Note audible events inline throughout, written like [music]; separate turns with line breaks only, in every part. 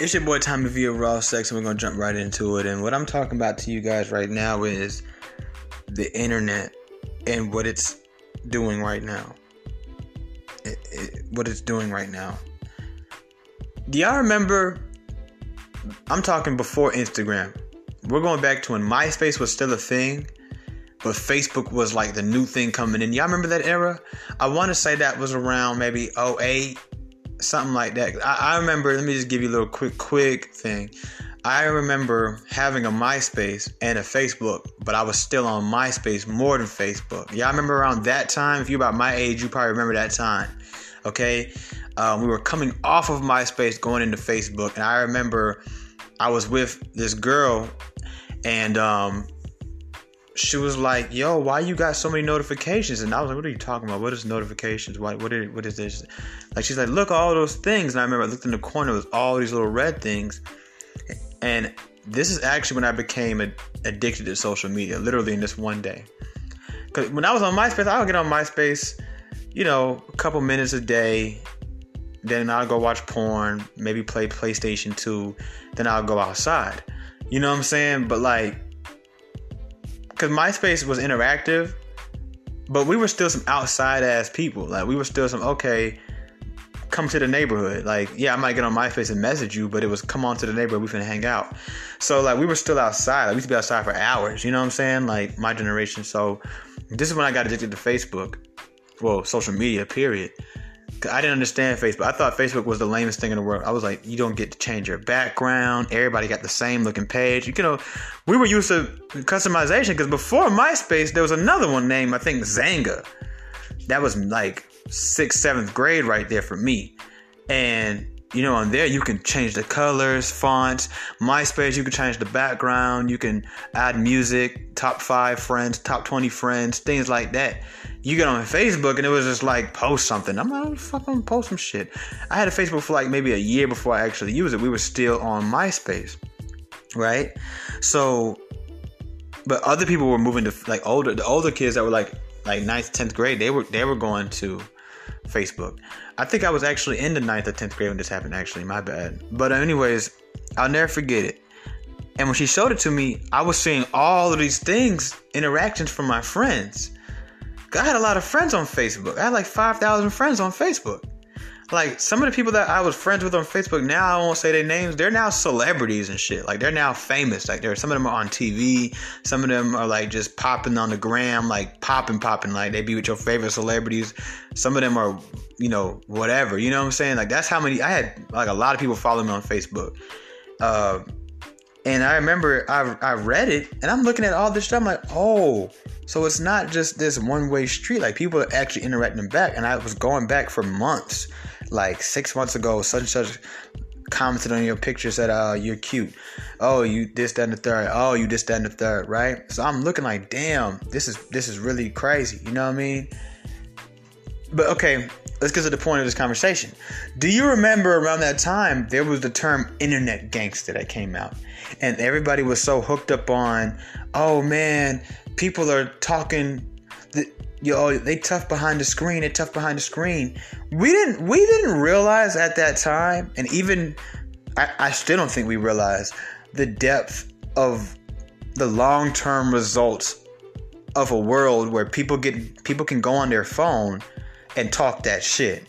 It's your boy Tommy via Raw Sex, and we're gonna jump right into it. And what I'm talking about to you guys right now is the internet and what it's doing right now. It, it, what it's doing right now. Do y'all remember? I'm talking before Instagram. We're going back to when MySpace was still a thing, but Facebook was like the new thing coming in. Y'all remember that era? I want to say that was around maybe 08, something like that. I, I remember. Let me just give you a little quick, quick thing. I remember having a MySpace and a Facebook, but I was still on MySpace more than Facebook. Y'all remember around that time? If you're about my age, you probably remember that time. Okay, um, we were coming off of MySpace, going into Facebook, and I remember I was with this girl, and um, she was like, "Yo, why you got so many notifications?" And I was like, "What are you talking about? What is notifications? What what, is, what is this?" Like she's like, "Look, all those things." And I remember I looked in the corner, with all these little red things, and this is actually when I became addicted to social media, literally in this one day. Because when I was on MySpace, I would get on MySpace, you know, a couple minutes a day. Then I'll go watch porn, maybe play PlayStation 2. Then I'll go outside. You know what I'm saying? But like, because MySpace was interactive, but we were still some outside ass people. Like, we were still some, okay, come to the neighborhood. Like, yeah, I might get on MySpace and message you, but it was come on to the neighborhood, we finna hang out. So like we were still outside. Like, we used to be outside for hours, you know what I'm saying? Like my generation. So this is when I got addicted to Facebook. Well, social media, period. I didn't understand Facebook. I thought Facebook was the lamest thing in the world. I was like, you don't get to change your background. Everybody got the same looking page. You know, we were used to customization because before MySpace, there was another one named, I think, Xanga. That was like sixth, seventh grade right there for me. And you know, on there you can change the colors, fonts. MySpace, you can change the background. You can add music, top five friends, top 20 friends, things like that. You get on Facebook and it was just like post something. I'm like, fucking post some shit. I had a Facebook for like maybe a year before I actually used it. We were still on MySpace, right? So, but other people were moving to like older, the older kids that were like like ninth, tenth grade. They were they were going to Facebook. I think I was actually in the ninth or tenth grade when this happened. Actually, my bad. But anyways, I'll never forget it. And when she showed it to me, I was seeing all of these things, interactions from my friends. I had a lot of friends on Facebook. I had like five thousand friends on Facebook like some of the people that I was friends with on Facebook now I won't say their names. They're now celebrities and shit. Like they're now famous. Like there some of them are on TV. Some of them are like just popping on the gram, like popping, popping. Like they be with your favorite celebrities. Some of them are, you know, whatever. You know what I'm saying? Like that's how many I had. Like a lot of people follow me on Facebook. Uh, and I remember I I read it and I'm looking at all this stuff. I'm like, oh, so it's not just this one way street. Like people are actually interacting back. And I was going back for months like six months ago, such and such commented on your picture, said, "Oh, you're cute. Oh, you this, that, and the third. Oh, you this, that, and the third, right?" So I'm looking like, "Damn, this is this is really crazy." You know what I mean? But okay, let's get to the point of this conversation. Do you remember around that time there was the term internet gangster that came out, and everybody was so hooked up on, "Oh man, people are talking." yo, they tough behind the screen. They tough behind the screen. We didn't we didn't realize at that time, and even I, I still don't think we realized the depth of the long term results of a world where people get people can go on their phone and talk that shit.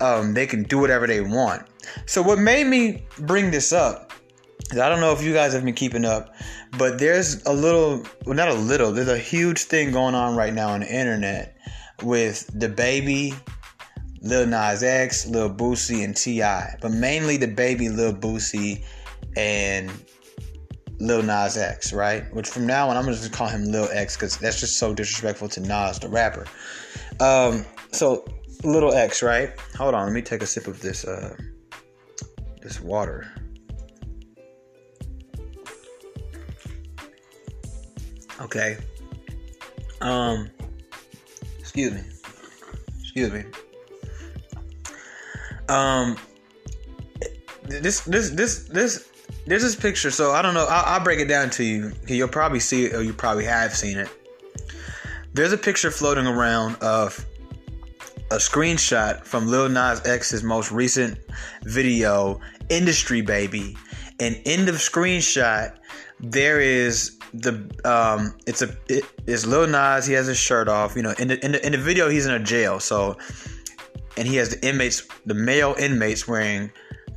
Um, they can do whatever they want. So what made me bring this up I don't know if you guys have been keeping up, but there's a little, well, not a little, there's a huge thing going on right now on the internet with DaBaby, Lil Nas X, Lil Boosie, and T.I. But mainly DaBaby, Lil Boosie, and Lil Nas X, right? Which from now on, I'm gonna just call him Lil X because that's just so disrespectful to Nas, the rapper. Um, so Little X, right? Hold on, let me take a sip of this, uh, this water. Okay. Um. Excuse me. Excuse me. Um. This this this this there's this picture. So I don't know. I'll, I'll break it down to you. You'll probably see it, or you probably have seen it. There's a picture floating around of a screenshot from Lil Nas X's most recent video, Industry Baby. And in the screenshot, there is the um it's a it is Lil Nas, he has his shirt off, you know, in the, in the in the video he's in a jail, so and he has the inmates, the male inmates wearing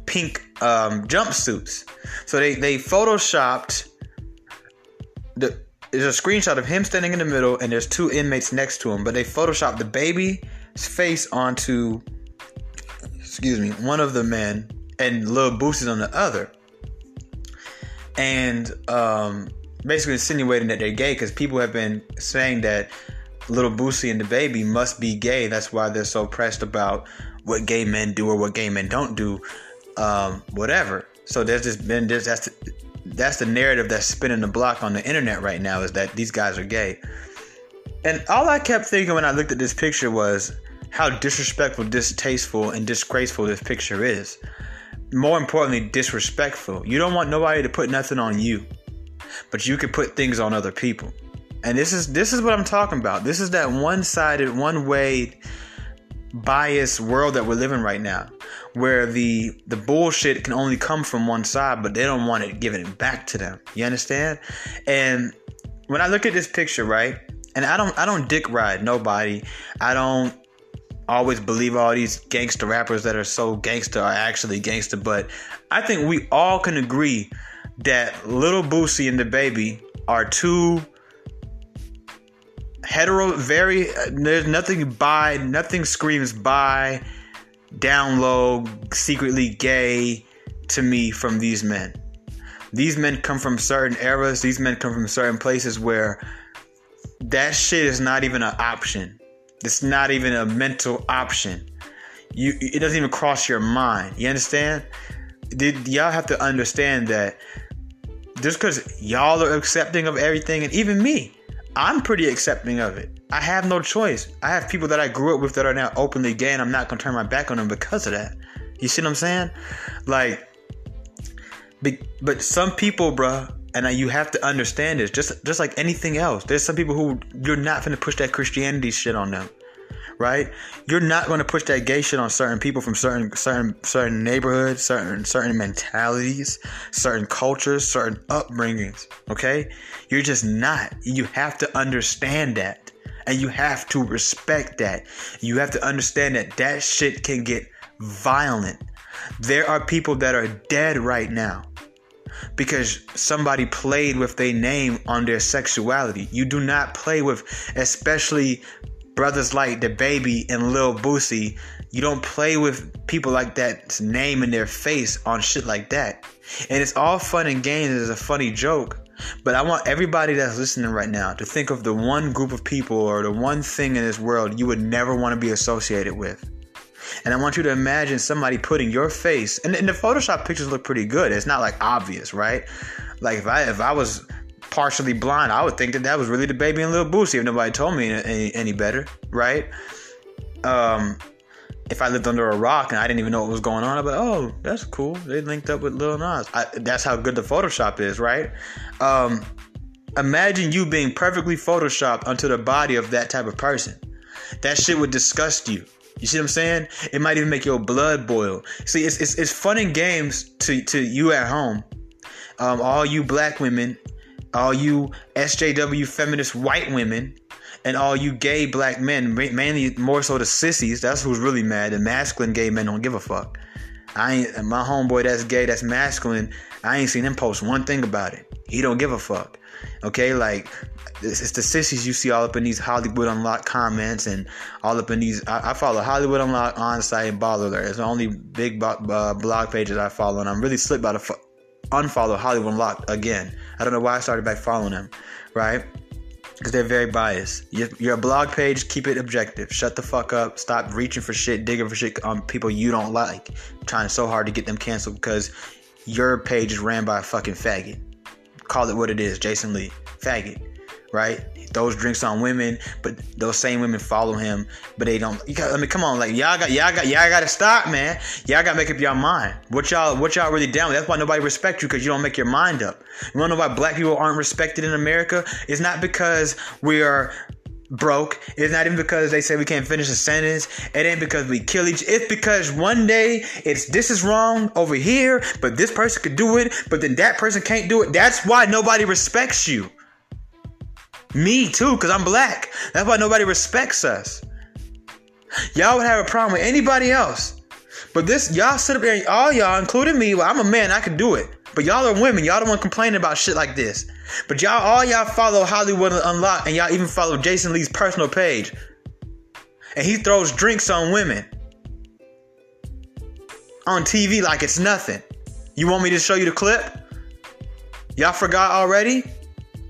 pink um, jumpsuits. So they they photoshopped the there's a screenshot of him standing in the middle and there's two inmates next to him, but they photoshopped the baby's face onto excuse me, one of the men and Lil Boosie's on the other. And um, basically insinuating that they're gay because people have been saying that little Boosie and DaBaby must be gay. That's why they're so pressed about what gay men do or what gay men don't do, um, whatever. So there's just been this that's that's the narrative that's spinning the block on the internet right now is that these guys are gay. And all I kept thinking when I looked at this picture was how disrespectful, distasteful, and disgraceful this picture is. More importantly, disrespectful. You don't want nobody to put nothing on you, but you can put things on other people. And this is this is what I'm talking about. This is that one-sided, one-way biased world that we're living right now where the the bullshit can only come from one side but they don't want it given back to them you understand and when i look at this picture right and i don't i don't dick ride nobody i don't always believe all these gangster rappers that are so gangster are actually gangster but i think we all can agree that little boosie and DaBaby are two hetero very uh, there's nothing by nothing screams by down low secretly gay to me from these men. These men come from certain eras. These men come from certain places where that shit is not even an option it's not even a mental option you it doesn't even cross your mind you understand Did, y'all have to understand that just because y'all are accepting of everything and even me I'm pretty accepting of it. I have no choice. I have people that I grew up with that are now openly gay, and I'm not gonna turn my back on them because of that. You see what I'm saying? Like, but some people, bruh, and you have to understand this. Just just like anything else, there's some people who you're not gonna push that Christianity shit on them right? You're not going to push that gay shit on certain people from certain certain certain neighborhoods, certain certain mentalities, certain cultures, certain upbringings. Okay, you're just not. You have to understand that, and you have to respect that. You have to understand that that shit can get violent. There are people that are dead right now because somebody played with their name on their sexuality. You do not play with, especially brothers like DaBaby and Lil Boosie, you don't play with people like that's name in their face on shit like that. And it's all fun and games as a funny joke. But I want everybody that's listening right now to think of the one group of people or the one thing in this world you would never want to be associated with. And I want you to imagine somebody putting your face, and, and the Photoshop pictures look pretty good. It's not like obvious, right? Like if I if I was partially blind, I would think that that was really DaBaby and little Boosie if nobody told me any, any better, right? Um, if I lived under a rock and I didn't even know what was going on, I'd be like, oh, that's cool. They linked up with Lil Nas. I, that's how good the Photoshop is, right? Um, imagine you being perfectly photoshopped onto the body of that type of person. That shit would disgust you. You see what I'm saying? It might even make your blood boil. See, it's it's, it's fun and games to to you at home. Um, all you black women all you SJW feminist white women and all you gay black men, mainly more so the sissies, that's who's really mad. The masculine gay men don't give a fuck. I ain't my homeboy that's gay, that's masculine. I ain't seen him post one thing about it. He don't give a fuck. Okay, like it's, the sissies you see all up in these Hollywood Unlocked comments and all up in these. I, I follow Hollywood Unlocked on site and Baller Alert. It's the only big uh, blog pages I follow, and I'm really slick about to unfollow Hollywood Unlocked again. I don't know why I started back following them, right? Because they're very biased. You're, you're, a blog page, keep it objective. Shut the fuck up. Stop reaching for shit, digging for shit on people you don't like. Trying so hard to get them canceled because your page is ran by a fucking faggot. Call it what it is, Jason Lee. Faggot, right? throws drinks on women, but those same women follow him, but they don't. Got, I mean, come on, like y'all got, y'all got, y'all got to stop, man. Y'all got to make up your mind. What y'all, what y'all really down with? That's why nobody respect you because you don't make your mind up. You wanna know why black people aren't respected in America? It's not because we are broke. It's not even because they say we can't finish a sentence. It ain't because we kill each. It's because one day it's this is wrong over here, but this person could do it, but then that person can't do it. That's why nobody respects you. Me too, because I'm black. That's why nobody respects us. Y'all would have a problem with anybody else. But this, y'all sit up there, all y'all, including me, well, I'm a man, I can do it. But y'all are women, y'all don't want complaining about shit like this. But y'all, all y'all follow Hollywood Unlocked, and y'all even follow Jason Lee's personal page. And he throws drinks on women on TV like it's nothing. You want me to show you the clip? Y'all forgot already?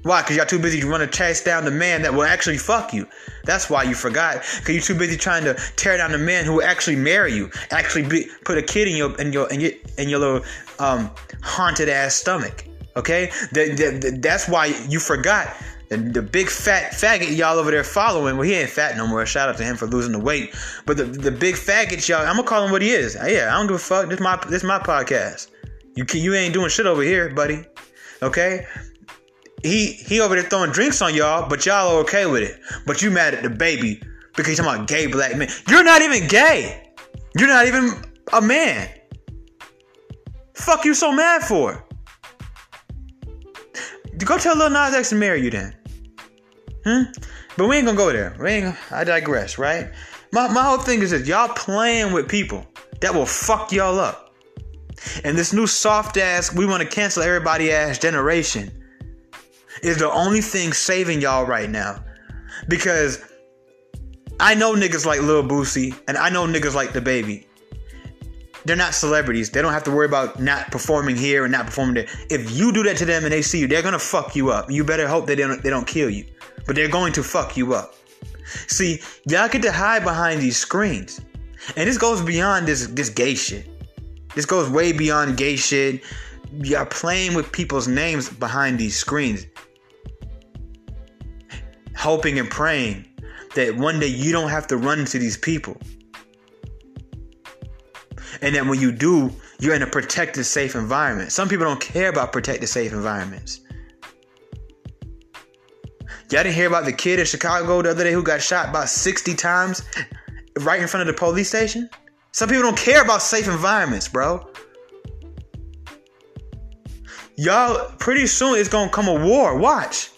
Why? Because y'all too busy running to chase down the man that will actually fuck you. That's why you forgot. Because you're too busy trying to tear down the man who will actually marry you, actually be, put a kid in your in your in your, in your little um, haunted ass stomach. Okay, the, the, that's why you forgot. The, the big fat faggot y'all over there following. Well, he ain't fat no more. Shout out to him for losing the weight. But the, the big faggot y'all, I'm gonna call him what he is. Yeah, I don't give a fuck. This my this my podcast. You you ain't doing shit over here, buddy. Okay, he he over there throwing drinks on y'all, but y'all are okay with it. But you mad at DaBaby because he's talking about gay black men. You're not even gay. You're not even a man. Fuck you so mad for? Go tell Lil Nas X to marry you then. Hmm? But we ain't gonna go there. We ain't I digress, right? My my whole thing is that y'all playing with people that will fuck y'all up. And this new soft ass, we want to cancel everybody ass generation is the only thing saving y'all right now. Because I know niggas like Lil Boosie and I know niggas like DaBaby. They're not celebrities. They don't have to worry about not performing here and not performing there. If you do that to them and they see you, they're gonna fuck you up. You better hope they don't they don't kill you. But they're going to fuck you up. See, y'all get to hide behind these screens. And this goes beyond this this gay shit. This goes way beyond gay shit. Y'all playing with people's names behind these screens hoping and praying that one day you don't have to run into these people. And that when you do, you're in a protected, safe environment. Some people don't care about protected, safe environments. Y'all didn't hear about the kid in Chicago the other day who got shot about 60 times right in front of the police station? Some people don't care about safe environments, bro. Y'all, pretty soon it's gonna come a war. Watch.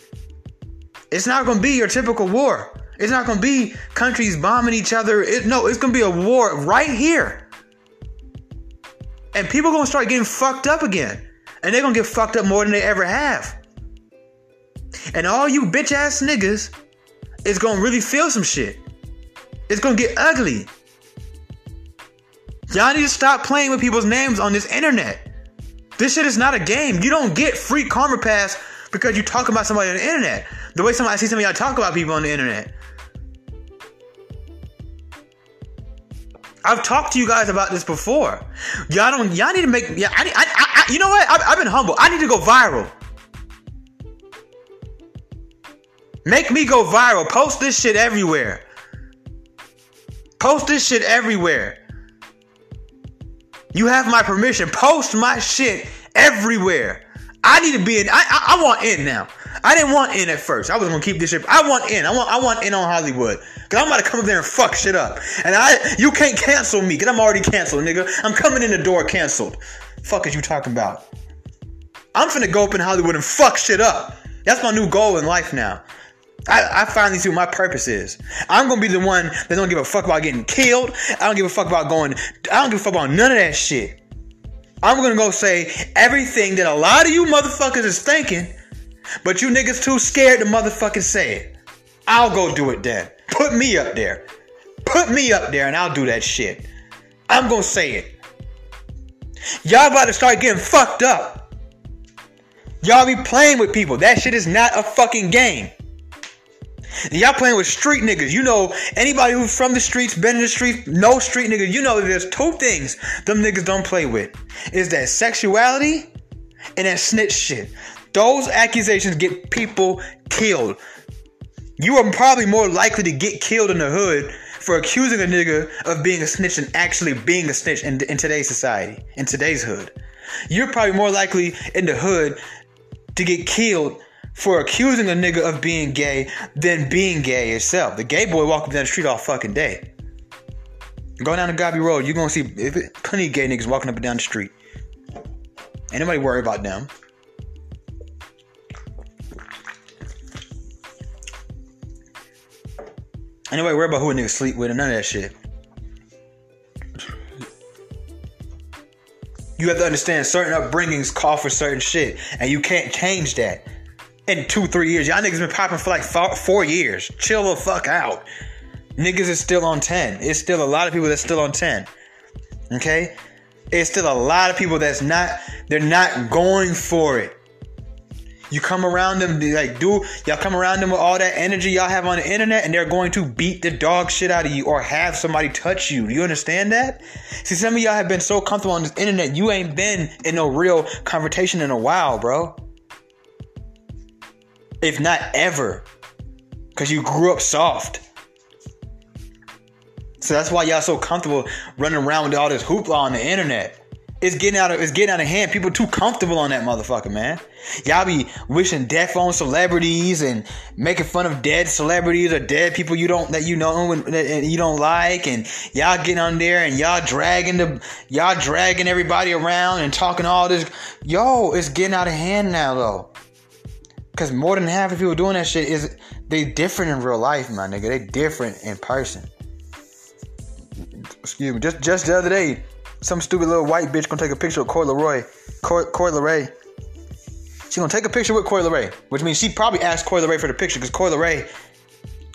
It's not going to be your typical war. It's not going to be countries bombing each other. It, no, it's going to be a war right here. And people are going to start getting fucked up again. And they're going to get fucked up more than they ever have. And all you bitch ass niggas is going to really feel some shit. It's going to get ugly. Y'all need to stop playing with people's names on this internet. This shit is not a game. You don't get free karma pass because you talk about somebody on the internet. The way some I see some of y'all talk about people on the internet. I've talked to you guys about this before. Y'all don't. Y'all need to make. Yeah, I. I, I you know what? I, I've been humble. I need to go viral. Make me go viral. Post this shit everywhere. Post this shit everywhere. You have my permission. Post my shit everywhere. I need to be in. I, I, I want in now. I didn't want in at first. I was gonna keep this shit. I want in. I want. I want in on Hollywood. Cause I'm about to come up there and fuck shit up. And I, you can't cancel me. Cause I'm already canceled, nigga. I'm coming in the door canceled. Fuck is you talking about? I'm finna go up in Hollywood and fuck shit up. That's my new goal in life now. I, I finally see what my purpose is. I'm gonna be the one that don't give a fuck about getting killed. I don't give a fuck about going. I don't give a fuck about none of that shit. I'm gonna go say everything that a lot of you motherfuckers is thinking, but you niggas too scared to motherfucking say it. I'll go do it then. Put me up there. Put me up there and I'll do that shit. I'm gonna say it. Y'all about to start getting fucked up. Y'all be playing with people. That shit is not a fucking game. And y'all playing with street niggas. You know, anybody who's from the streets, been in the streets, no street niggas, you know there's two things them niggas don't play with. Is that sexuality and that snitch shit. Those accusations get people killed. You are probably more likely to get killed in the hood for accusing a nigga of being a snitch than actually being a snitch in, in today's society, in today's hood. You're probably more likely in the hood to get killed for accusing a nigga of being gay than being gay itself. The gay boy walking down the street all fucking day. Go down the Gobby Road, you're gonna see plenty of gay niggas walking up and down the street. Ain't nobody worry about them. Nobody worry about who a nigga sleep with and none of that shit. You have to understand certain upbringings call for certain shit, and you can't change that in two, three years. Y'all niggas been popping for like four, four years. Chill the fuck out. Niggas is still on 10. It's still a lot of people that's still on 10. Okay? It's still a lot of people that's not, they're not going for it. You come around them, like, do y'all come around them with all that energy y'all have on the internet, and they're going to beat the dog shit out of you or have somebody touch you. Do you understand that? See, some of y'all have been so comfortable on this internet, you ain't been in no real confrontation in a while, bro. If not ever, because you grew up soft. So that's why y'all so comfortable running around with all this hoopla on the internet. It's getting out of it's getting out of hand. People too comfortable on that motherfucker, man. Y'all be wishing death on celebrities and making fun of dead celebrities or dead people you don't that you know and, and you don't like, and y'all getting on there and y'all dragging the y'all dragging everybody around and talking all this. Yo, it's getting out of hand now though. Cause more than half of people doing that shit is they different in real life, my nigga. They different in person excuse me, just just the other day, some stupid little white bitch gonna take a picture of Coi Leray. Coi, Coi Leray. She gonna take a picture with Coi Leray, which means she probably asked Coi Leray for the picture because Coi Leray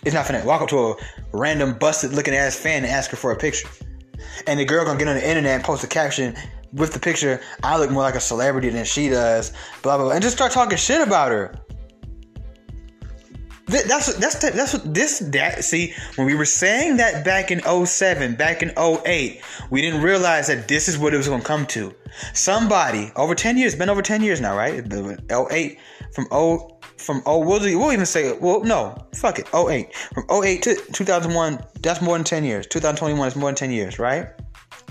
is not finna walk up to a random busted looking ass fan and ask her for a picture. And the girl gonna get on the internet and post a caption with the picture, I look more like a celebrity than she does, blah blah blah, and just start talking shit about her. That's that's that's what this that see when we were saying that back in 07, back in 08, we didn't realize that this is what it was going to come to. Somebody over 10 years, been over 10 years now, right? 08 from 0 from oh we'll, we'll even say well no fuck it 08 from 08 to 2001 that's more than 10 years. 2021 is more than 10 years right?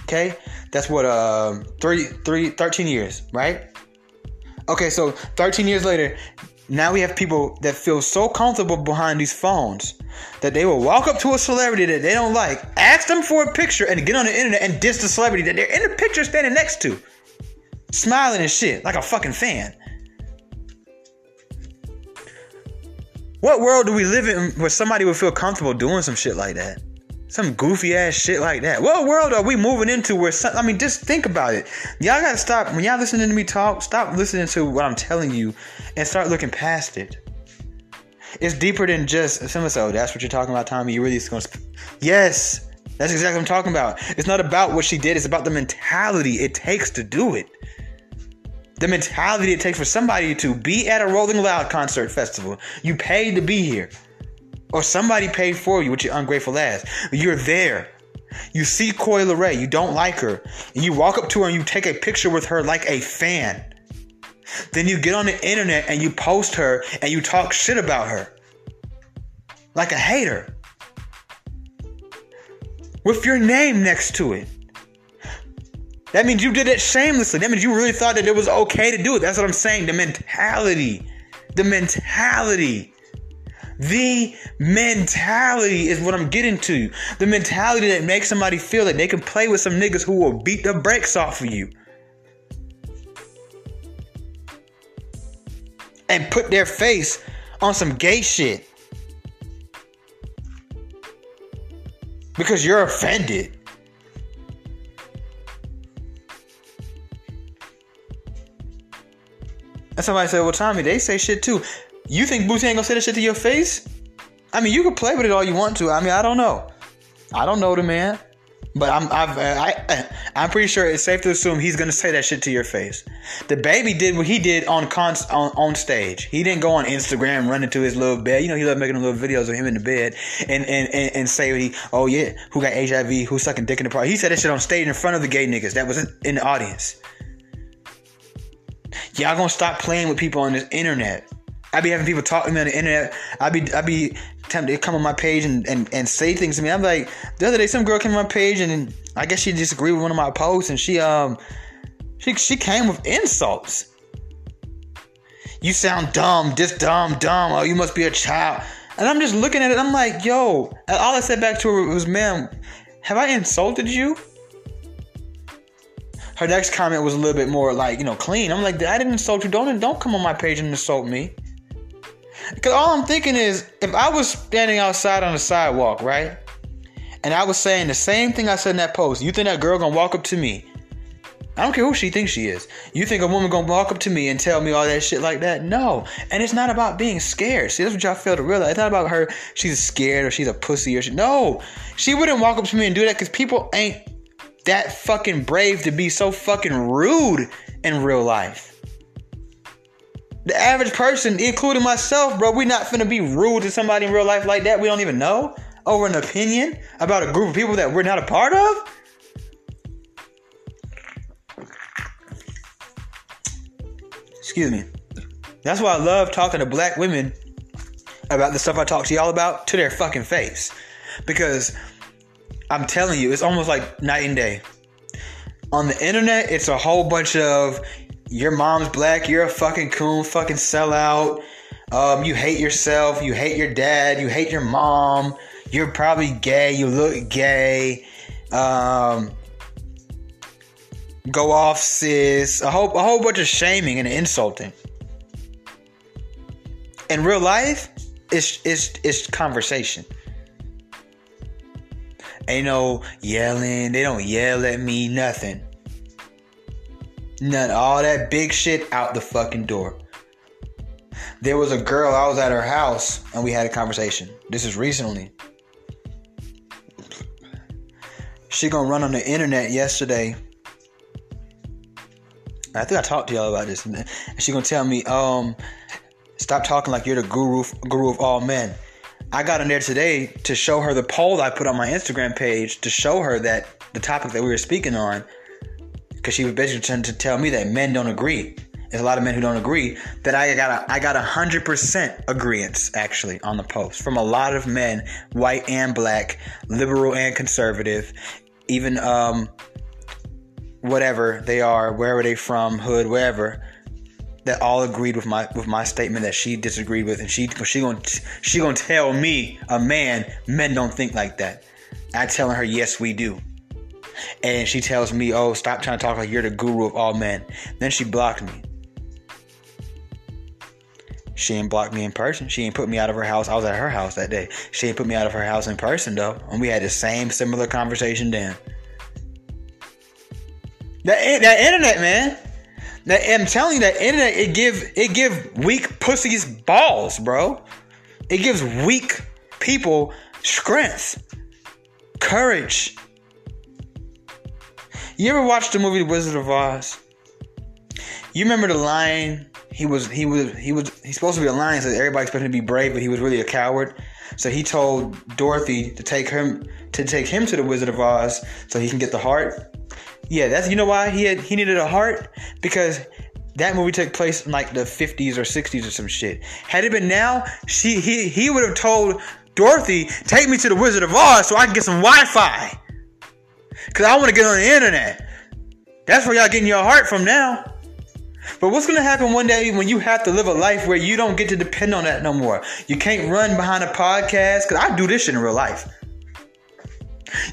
Okay? That's what uh 3 3 13 years right? Okay so 13 years later now we have people that feel so comfortable behind these phones that they will walk up to a celebrity that they don't like, ask them for a picture, and get on the internet and diss the celebrity that they're in the picture standing next to, smiling and shit like a fucking fan. What world do we live in where somebody would feel comfortable doing some shit like that? Some goofy ass shit like that. What world are we moving into where some, I mean, just think about it. Y'all gotta stop when y'all listening to me talk. Stop listening to what I'm telling you, and start looking past it. It's deeper than just someone say, "Oh, that's what you're talking about, Tommy." You really just going to? Yes, that's exactly what I'm talking about. It's not about what she did. It's about the mentality it takes to do it. The mentality it takes for somebody to be at a Rolling Loud concert festival. You paid to be here or somebody paid for you, with you're ungrateful ass. You're there. You see Coi Leray, you don't like her, and you walk up to her and you take a picture with her like a fan. Then you get on the internet and you post her and you talk shit about her. Like a hater. With your name next to it. That means you did it shamelessly. That means you really thought that it was okay to do it. That's what I'm saying. The mentality. The mentality. The mentality is what I'm getting to. The mentality that makes somebody feel that they can play with some niggas who will beat the brakes off of you. And put their face on some gay shit. Because you're offended. And somebody said, Well, Tommy, they say shit too. You think Boosie ain't gonna say that shit to your face? I mean, you can play with it all you want to. I mean, I don't know. I don't know the man, but I'm I've, uh, I uh, I'm pretty sure it's safe to assume he's gonna say that shit to your face. DaBaby did what he did on on, on stage. He didn't go on Instagram running to his little bed. You know, he loved making little videos of him in the bed and and and, and say he oh yeah who got HIV who's sucking dick in the park. He said that shit on stage in front of the gay niggas that was in the audience. Y'all gonna stop playing with people on this internet. I be having people talk to me on the internet. I be I be tempted to come on my page and, and, and say things to me. I'm like, the other day some girl came on my page and I guess she disagreed with one of my posts and she um she she came with insults. You sound dumb, just dumb, dumb. Oh, you must be a child. And I'm just looking at it. I'm like, yo. And all I said back to her was, ma'am, have I insulted you? Her next comment was a little bit more like, you know, clean. I'm like, I didn't insult you. Don't don't come on my page and insult me. Because all I'm thinking is, if I was standing outside on the sidewalk, right, and I was saying the same thing I said in that post, you think that girl gonna walk up to me? I don't care who she thinks she is. You think a woman gonna walk up to me and tell me all that shit like that? No. And it's not about being scared. See, that's what y'all fail to realize. It's not about her. She's scared or she's a pussy or she. No, she wouldn't walk up to me and do that because people ain't that fucking brave to be so fucking rude in real life. The average person, including myself, bro, we not finna be rude to somebody in real life like that. We don't even know over an opinion about a group of people that we're not a part of. Excuse me. That's why I love talking to black women about the stuff I talk to y'all about to their fucking face. Because I'm telling you, it's almost like night and day. On the internet, it's a whole bunch of your mom's black, you're a fucking coon, fucking sellout. Um, you hate yourself, you hate your dad, you hate your mom, you're probably gay, you look gay. Um, go off sis, a whole a whole bunch of shaming and insulting. In real life, it's it's it's conversation. Ain't no yelling. They don't yell at me. Nothing. None. All that big shit out the fucking door. There was a girl. I was at her house and we had a conversation. This is recently. She gonna run on the internet yesterday. I think I talked to y'all about this. And she gonna tell me, um, stop talking like you're the guru, guru of all men. I got in there today to show her the poll I put on my Instagram page to show her that the topic that we were speaking on, because she was basically trying to tell me that men don't agree. There's a lot of men who don't agree. That I got a, I got a hundred percent agreements actually on the post from a lot of men, white and black, liberal and conservative, even um, whatever they are, wherever they from, hood, wherever that all agreed with my with my statement that she disagreed with, and she she gonna she gonna tell me a man men don't think like that. I telling her yes we do, and she tells me oh stop trying to talk like you're the guru of all men. Then she blocked me. She ain't blocked me in person. She ain't put me out of her house. I was at her house that day. She ain't put me out of her house in person though, and we had the same similar conversation then. That that internet man. That, I'm telling you that internet it give it give weak pussies balls, bro. It gives weak people strength, courage. You ever watched the movie Wizard of Oz? You remember the lion? He was he was he was he's supposed to be a lion, so everybody expected him to be brave, but he was really a coward. So he told Dorothy to take him to take him to the Wizard of Oz so he can get the heart. Yeah, that's you know why he had he needed a heart because that movie took place in like the 50s or 60s or some shit. Had it been now, she he he would have told Dorothy, "Take me to the Wizard of Oz so I can get some Wi-Fi." Cuz I want to get on the internet. That's where y'all getting your heart from now. But what's gonna happen one day when you have to live a life where you don't get to depend on that no more? You can't run behind a podcast because I do this shit in real life.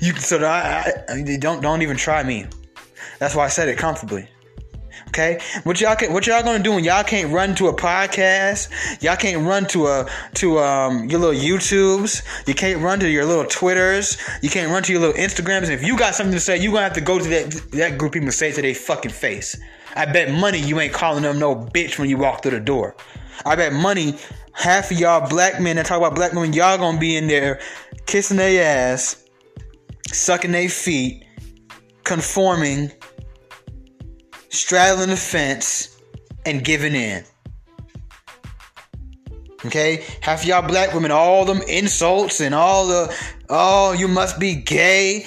You so I, I, don't don't even try me. That's why I said it comfortably. Okay, what y'all can, what y'all gonna do when y'all can't run to a podcast? Y'all can't run to a to um your little YouTubes. You can't run to your little Twitters. You can't run to your little Instagrams. And if you got something to say, you gonna have to go to that that group of people say to their fucking face. I bet money you ain't calling them no bitch when you walk through the door. I bet money half of y'all black men that talk about black women, y'all gonna be in there kissing their ass, sucking their feet, conforming straddling the fence, and giving in. Okay, half y'all black women, all them insults and all the, oh, you must be gay.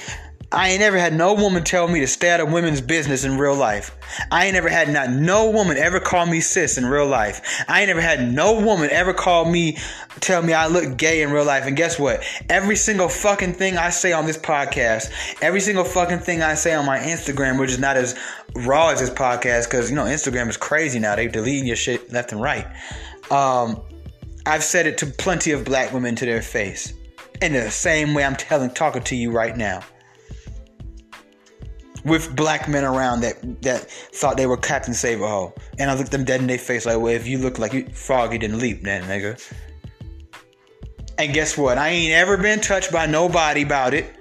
I ain't never had no woman tell me to stay out of women's business in real life. I ain't never had not no woman ever call me sis in real life. I ain't never had no woman ever call me, tell me I look gay in real life. And guess what? Every single fucking thing I say on this podcast, every single fucking thing I say on my Instagram, which is not as raw as this podcast, because you know Instagram is crazy now. They deleting your shit left and right. Um, I've said it to plenty of black women to their face. In the same way I'm telling talking to you right now with black men around that that thought they were Captain Save a Ho. And I looked them dead in their face like, well, if you look like you frog, you didn't leap, then nigga. And guess what? I ain't ever been touched by nobody about it.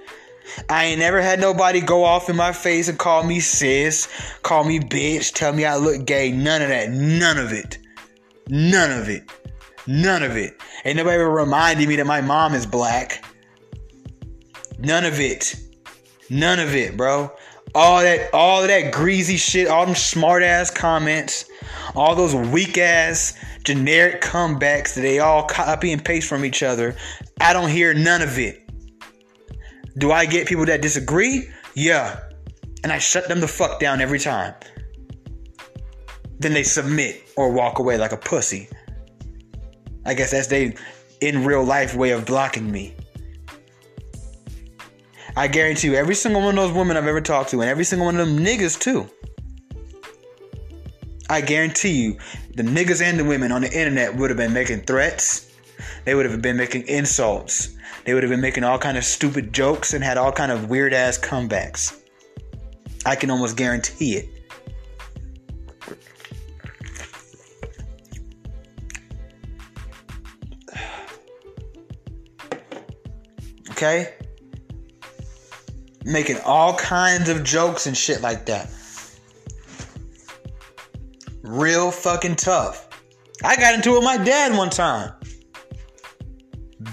I ain't never had nobody go off in my face and call me sis, call me bitch, tell me I look gay. None of that. None of it. None of it. None of it. Ain't nobody ever reminded me that my mom is black. None of it. None of it, bro all that all that greasy shit, all them smart ass comments, all those weak ass generic comebacks that they all copy and paste from each other. I don't hear none of it. Do I get people that disagree? Yeah. And I shut them the fuck down every time. Then they submit or walk away like a pussy. I guess that's they in real life way of blocking me. I guarantee you, every single one of those women I've ever talked to, and every single one of them niggas too. I guarantee you, the niggas and the women on the internet would have been making threats. They would have been making insults. They would have been making all kind of stupid jokes and had all kind of weird ass comebacks. I can almost guarantee it. [sighs] Okay? Making all kinds of jokes and shit like that. Real fucking tough. I got into it with my dad one time.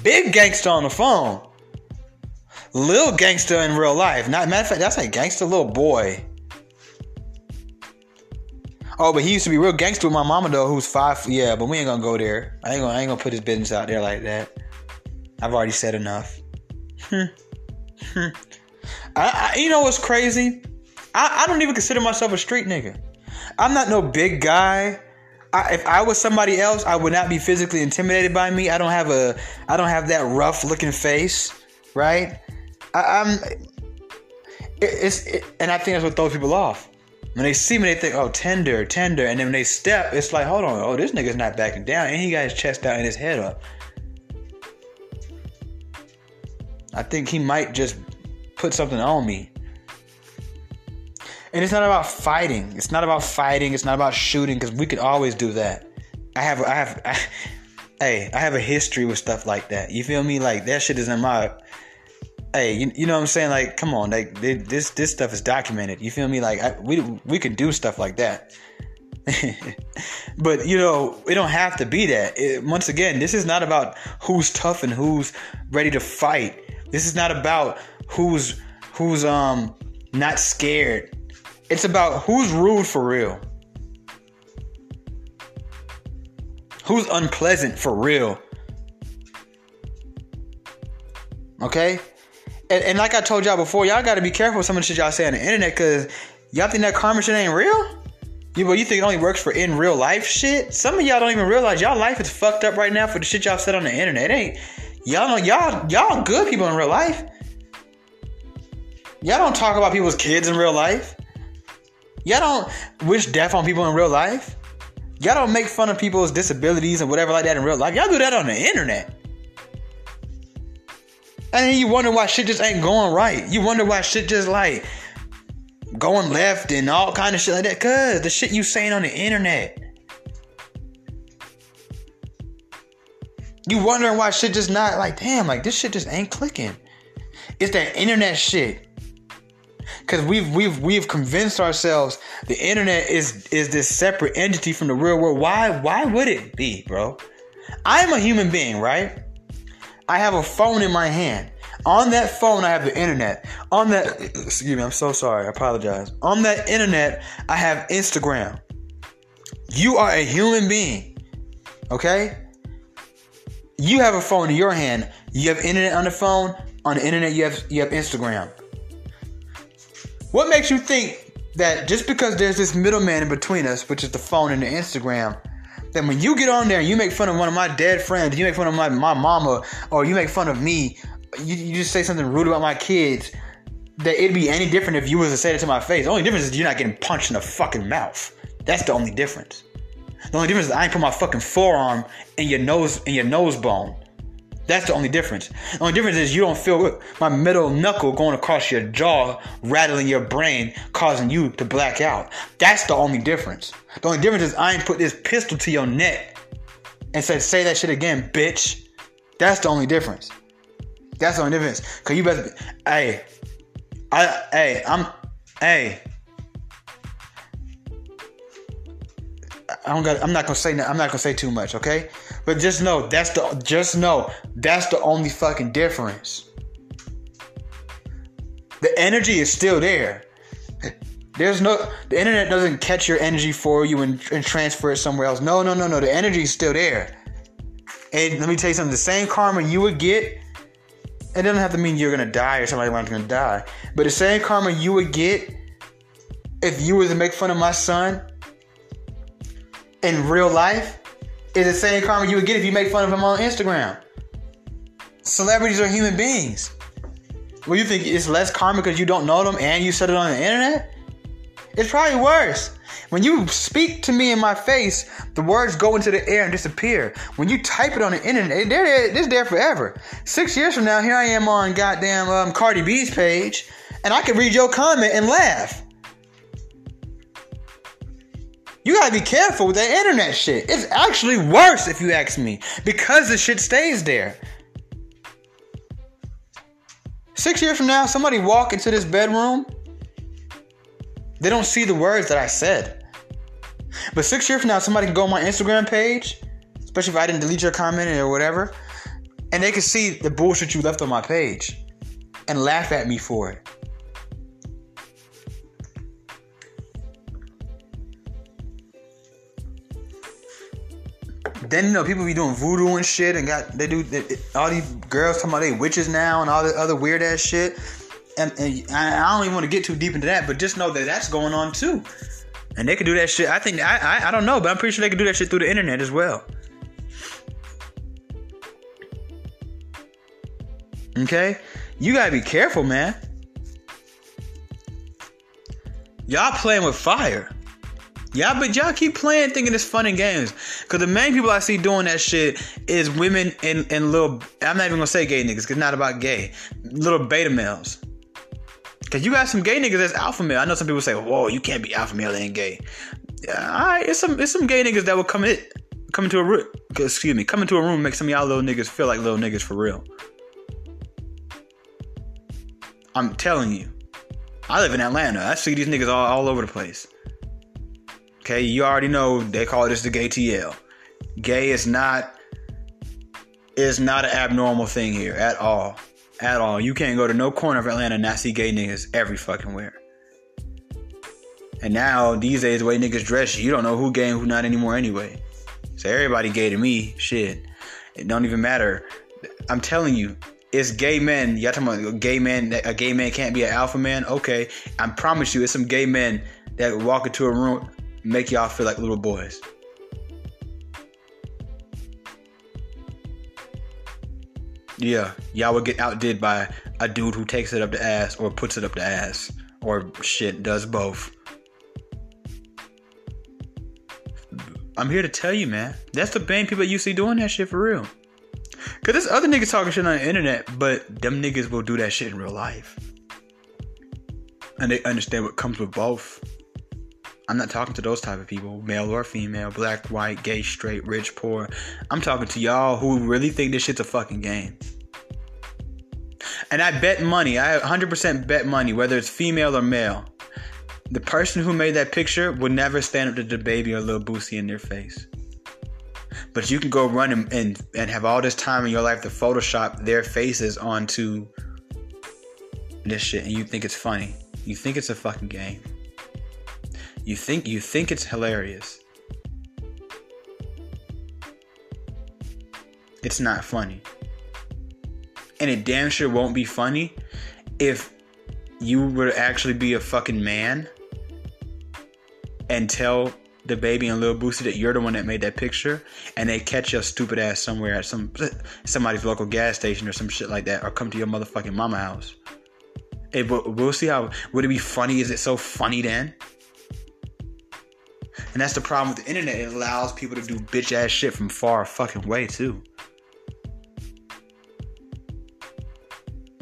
Big gangster on the phone. Little gangster in real life. Not matter of fact, that's like gangster little boy. Oh, but he used to be real gangster with my mama though, who's five. Yeah, but we ain't gonna go there. I ain't gonna, I ain't gonna put his business out there like that. I've already said enough. Hmm. Hmm. I, I, you know what's crazy? I, I don't even consider myself a street nigga. I'm not no big guy. I, if I was somebody else, I would not be physically intimidated by me. I don't have a, I don't have that rough looking face, right? I, am it, it's, it, and I think that's what throws people off. When they see me, they think, "Oh, tender, tender," and then when they step, it's like, "Hold on, oh, this nigga's not backing down," and he got his chest out and his head up. I think he might just put something on me. And it's not about fighting. It's not about fighting. It's not about shooting because we could always do that. I have, I have, I, [laughs] hey, I have a history with stuff like that. You feel me? Like that shit is in my. Hey, you, you know what I'm saying? Like, come on, like this this stuff is documented. You feel me? Like I, we we can do stuff like that. [laughs] but you know, it don't have to be that. It, once again, this is not about who's tough and who's ready to fight. This is not about who's who's um not scared. It's about who's rude for real. Who's unpleasant for real. Okay? And, and like I told y'all before, y'all gotta be careful with some of the shit y'all say on the internet because y'all think that karma shit ain't real? You, but you think it only works for in real life shit? Some of y'all don't even realize y'all life is fucked up right now for the shit y'all said on the internet. It ain't y'all know y'all y'all good people in real life. Y'all don't talk about people's kids in real life. Y'all don't wish death on people in real life. Y'all don't make fun of people's disabilities and whatever like that in real life. Y'all do that on the internet. And then you wonder why shit just ain't going right. You wonder why shit just like going left and all kind of shit like that. Cause the shit you saying on the internet. You wondering why shit just not like, damn, like this shit just ain't clicking. It's that internet shit because we've we've we've convinced ourselves the internet is is this separate entity from the real world. Why why would it be, bro? I am a human being, right? I have a phone in my hand. On that phone, I have the internet. On that, excuse me, I'm so sorry. I apologize. On that internet, I have Instagram. You are a human being, okay? You have a phone in your hand. You have internet on the phone. On the internet, you have you have Instagram. What makes you think that just because there's this middleman in between us, which is the phone and the Instagram, that when you get on there and you make fun of one of my dead friends, you make fun of my, my mama, or you make fun of me, you, you just say something rude about my kids, that it'd be any different if you was to say it to my face. The only difference is you're not getting punched in the fucking mouth. That's the only difference. The only difference is I ain't put my fucking forearm in your nose in your nose bone. That's the only difference. The only difference is you don't feel my middle knuckle going across your jaw, rattling your brain, causing you to black out. That's the only difference. The only difference is I ain't put this pistol to your neck and said, say that shit again, bitch. That's the only difference. That's the only difference. Cause you better be, hey, I, hey, I'm, hey, I don't got. I'm not gonna say. I'm not gonna say too much. Okay, but just know that's the. Just know that's the only fucking difference. The energy is still there. There's no. The internet doesn't catch your energy for you and, and transfer it somewhere else. No, no, no, no. The energy is still there. And let me tell you something. The same karma you would get. It doesn't have to mean you're gonna die or somebody gonna die. But the same karma you would get if you were to make fun of my son in real life is the same karma you would get if you make fun of him on Instagram. Celebrities are human beings. Well, you think it's less karma because you don't know them and you said it on the internet? It's probably worse. When you speak to me in my face, the words go into the air and disappear. When you type it on the internet, there, it's there forever. Six years from now, here I am on goddamn um, Cardi B's page, and I can read your comment and laugh. You gotta be careful with that internet shit. It's actually worse if you ask me because the shit stays there. Six years from now, somebody walk into this bedroom, they don't see the words that I said. But six years from now, somebody can go on my Instagram page, especially if I didn't delete your comment or whatever, and they can see the bullshit you left on my page and laugh at me for it. Then you know people be doing voodoo and shit, and got they do they, all these girls talking about they witches now and all the other weird ass shit. And, and I don't even want to get too deep into that, but just know that that's going on too. And they can do that shit. I think I, I I don't know, but I'm pretty sure they can do that shit through the internet as well. Okay, you gotta be careful, man. Y'all playing with fire. Y'all, but y'all keep playing thinking it's fun and games. Cause the main people I see doing that shit is women and, and little, I'm not even gonna say gay niggas, cause it's not about gay. Little beta males. Cause you got some gay niggas that's alpha male. I know some people say, whoa, you can't be alpha male and gay. Yeah, alright, it's some it's some gay niggas that will come in come into a room excuse me, come into a room make some of y'all little niggas feel like little niggas for real. I'm telling you. I live in Atlanta. I see these niggas all, all over the place. Okay, you already know they call this the gay TL. Gay is not is not an abnormal thing here at all. At all. You can't go to no corner of Atlanta and not see gay niggas every fucking where. And now these days the way niggas dress, you don't know who gay and who not anymore anyway. So everybody gay to me, shit. It don't even matter. I'm telling you, it's gay men. Y'all talking about gay men? A gay man can't be an alpha man. Okay, I promise you, it's some gay men that walk into a room make y'all feel like little boys. Yeah, y'all would get outdid by a dude who takes it up the ass or puts it up the ass or shit does both. I'm here to tell you, man. That's the main people you see doing that shit for real. Cause there's other niggas talking shit on the internet, but them niggas will do that shit in real life. And they understand what comes with both. I'm not talking to those type of people, male or female, black, white, gay, straight, rich, poor. I'm talking to y'all who really think this shit's a fucking game. And I bet money, I 100% bet money, whether it's female or male, the person who made that picture would never stand up to DaBaby or Lil Boosie in their face. But you can go run and, and, and have all this time in your life to Photoshop their faces onto this shit and you think it's funny. You think it's a fucking game. You think you think it's hilarious. It's not funny. And it damn sure won't be funny if you would actually be a fucking man and tell DaBaby and Lil Boosie that you're the one that made that picture, and they catch your stupid ass somewhere at some somebody's local gas station or some shit like that, or come to your motherfucking mama house. Hey, but we'll see how. Would it be funny? Is it so funny then? And that's the problem with the internet. It allows people to do bitch ass shit from far fucking way too.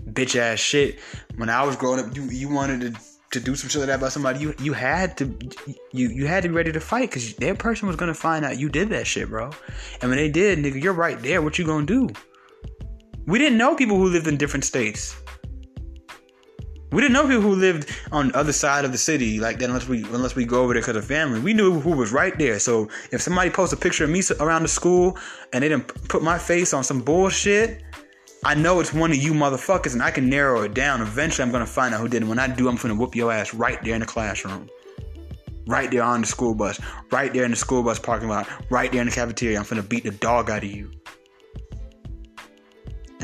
Bitch ass shit. When I was growing up, you you wanted to to do some shit like that about somebody, you you had to you you had to be ready to fight because that person was gonna find out you did that shit, bro. And when they did, nigga, you're right there. What you gonna do? We didn't know people who lived in different states. We didn't know people who lived on the other side of the city like that unless we unless we go over there because of family. We knew who was right there. So if somebody posts a picture of me around the school and they didn't put my face on some bullshit, I know it's one of you motherfuckers and I can narrow it down. Eventually I'm gonna find out who did it. When I do, I'm gonna whoop your ass right there in the classroom. Right there on the school bus. Right there in the school bus parking lot. Right there in the cafeteria. I'm gonna beat the dog out of you.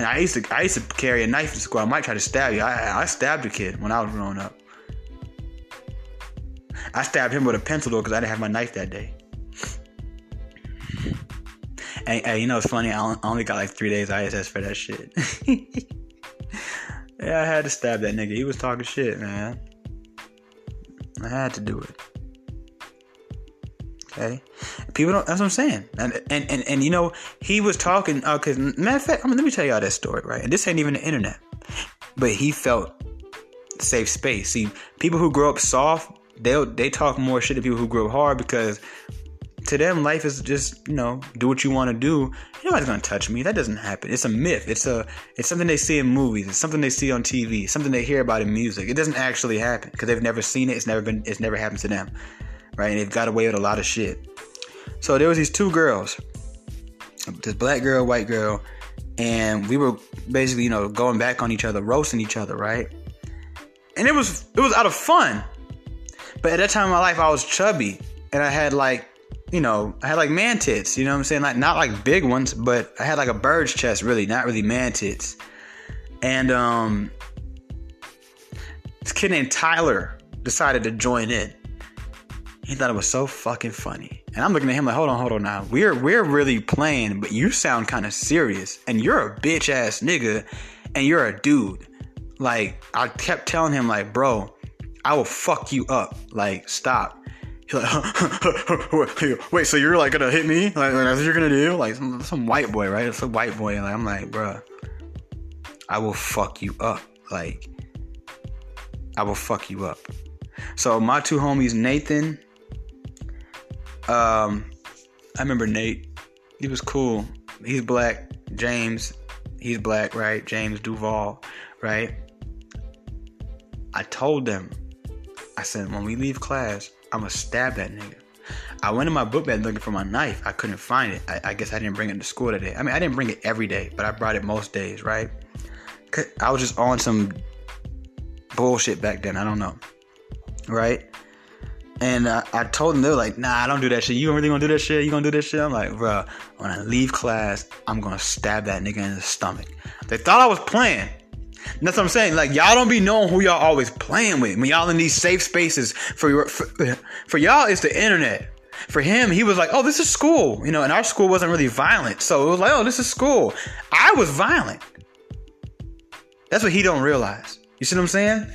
And I used to I used to carry a knife to school. I might try to stab you. I, I stabbed a kid when I was growing up. I stabbed him with a pencil though because I didn't have my knife that day. And, and, you know, it's funny. I only got like three days ISS for that shit. [laughs] yeah, I had to stab that nigga. He was talking shit, man. I had to do it. Okay, people don't. That's what I'm saying. And and and, and you know, he was talking. Uh, matter of fact, I mean, let me tell y'all that story, right? And this ain't even the internet, but he felt safe space. See, people who grow up soft, they they talk more shit to people who grow up hard because to them, life is just you know do what you want to do. Nobody's gonna touch me. That doesn't happen. It's a myth. It's a it's something they see in movies. It's something they see on TV. Something they hear about in music. It doesn't actually happen because they've never seen it. It's never been. It's never happened to them, right? And they've got away with a lot of shit. So there was these two girls, this black girl, white girl, and we were basically you know going back on each other, roasting each other, right? And it was it was out of fun. But at that time in my life, I was chubby and I had like you know, I had like man tits, you know what I'm saying? Like not like big ones, but I had like a bird's chest, really, not really man tits. And um this kid named Tyler decided to join in. He thought it was so fucking funny. And I'm looking at him like, hold on, hold on now. We're we're really playing, but you sound kind of serious. And you're a bitch ass nigga, and you're a dude. Like, I kept telling him, like, bro, I will fuck you up. Like, stop. He's like, [laughs] wait, so you're like gonna hit me? Like, that's what you're gonna do? Like some, some white boy, right? It's a white boy. And like, I'm like, bruh, I will fuck you up. Like, I will fuck you up. So my two homies, Nathan. Um, I remember Nate. He was cool. He's black. James, he's black, right? James Duval, right? I told them, I said, when we leave class, I'm gonna stab that nigga. I went in my book bag looking for my knife. I couldn't find it. I, I, guess I didn't bring it to school today. I mean, I didn't bring it every day, but I brought it most days, right? I was just on some bullshit back then. I don't know, right? And uh, I told them they were like, "Nah, I don't do that shit. You really gonna do that shit? You gonna do this shit?" I'm like, "Bro, when I leave class, I'm gonna stab that nigga in the stomach." They thought I was playing. That's what I'm saying. Like y'all don't be knowing who y'all always playing with. When y'all in these safe spaces for for, for y'all, it's the internet. For him, he was like, "Oh, this is school," you know. And our school wasn't really violent, so it was like, "Oh, this is school." I was violent. That's what he don't realize. You see what I'm saying?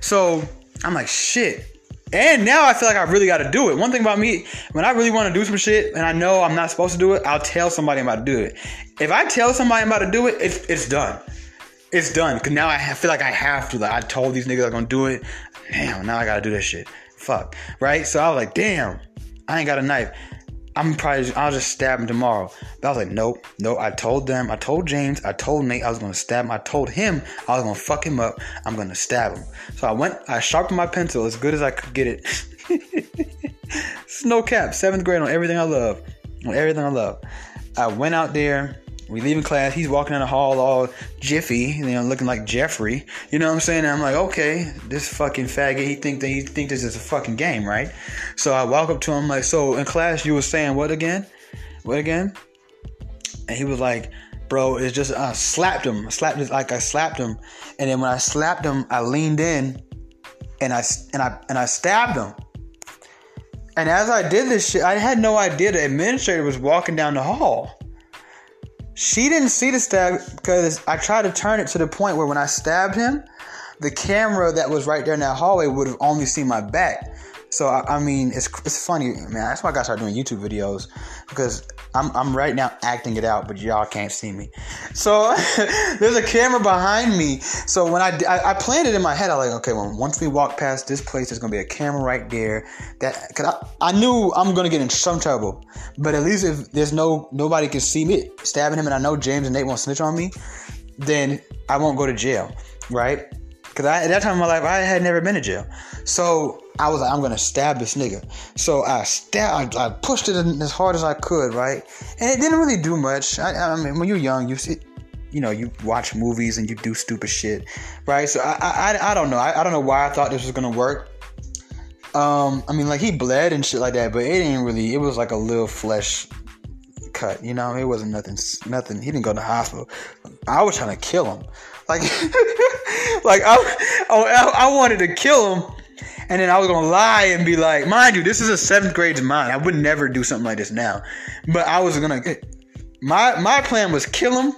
So I'm like, shit. And now I feel like I really got to do it. One thing about me, when I really want to do some shit and I know I'm not supposed to do it, I'll tell somebody I'm about to do it. If I tell somebody I'm about to do it, it's, it's done it's done. Cause now I feel like I have to. Like I told these niggas I'm gonna do it. Damn, now I gotta do this shit. Fuck. Right? So I was like, damn, I ain't got a knife. I'm probably I'll just stab him tomorrow. But I was like, nope, nope. I told them, I told James, I told Nate I was gonna stab him. I told him I was gonna fuck him up. I'm gonna stab him. So I went, I sharpened my pencil as good as I could get it. [laughs] Snow cap, seventh grade on everything I love. On everything I love. I went out there we leaving class. He's walking in the hall all jiffy, you know, looking like Jeffrey. You know what I'm saying? And I'm like, okay, this fucking faggot. He think that he think this is a fucking game, right? So I walk up to him like, so in class you were saying what again? What again? And he was like, bro, it's just I slapped him. I slapped it like I slapped him, and then when I slapped him, I leaned in, and I and I and I stabbed him. And as I did this shit, I had no idea the administrator was walking down the hall. She didn't see the stab because I tried to turn it to the point where when I stabbed him, the camera that was right there in that hallway would have only seen my back. So I, I, mean, it's it's funny, man. That's why I got started doing YouTube videos because I'm I'm right now acting it out, but y'all can't see me. So [laughs] there's a camera behind me. So when I, I, I planned it in my head, I like, okay, well, once we walk past this place, there's gonna be a camera right there. That cause I, I knew I'm gonna get in some trouble, but at least if there's no nobody can see me stabbing him, and I know James and Nate won't snitch on me, then I won't go to jail, right? Because at that time in my life, I had never been to jail. So I was like, I'm gonna stab this nigga. So I stabbed, I, I pushed it as hard as I could, right? And it didn't really do much. I, I mean, when you're young, you see, you know, you watch movies and you do stupid shit, right? So I, I, I don't know. I, I don't know why I thought this was gonna work. Um, I mean, like he bled and shit like that, but it didn't really. It was like a little flesh cut, you know. It wasn't nothing. Nothing. He didn't go to the hospital. I was trying to kill him. Like, [laughs] like I, I, I wanted to kill him, and then I was gonna lie and be like, mind you, this is a seventh grade's mind. I would never do something like this now, but I was gonna. Eh, my my plan was kill him.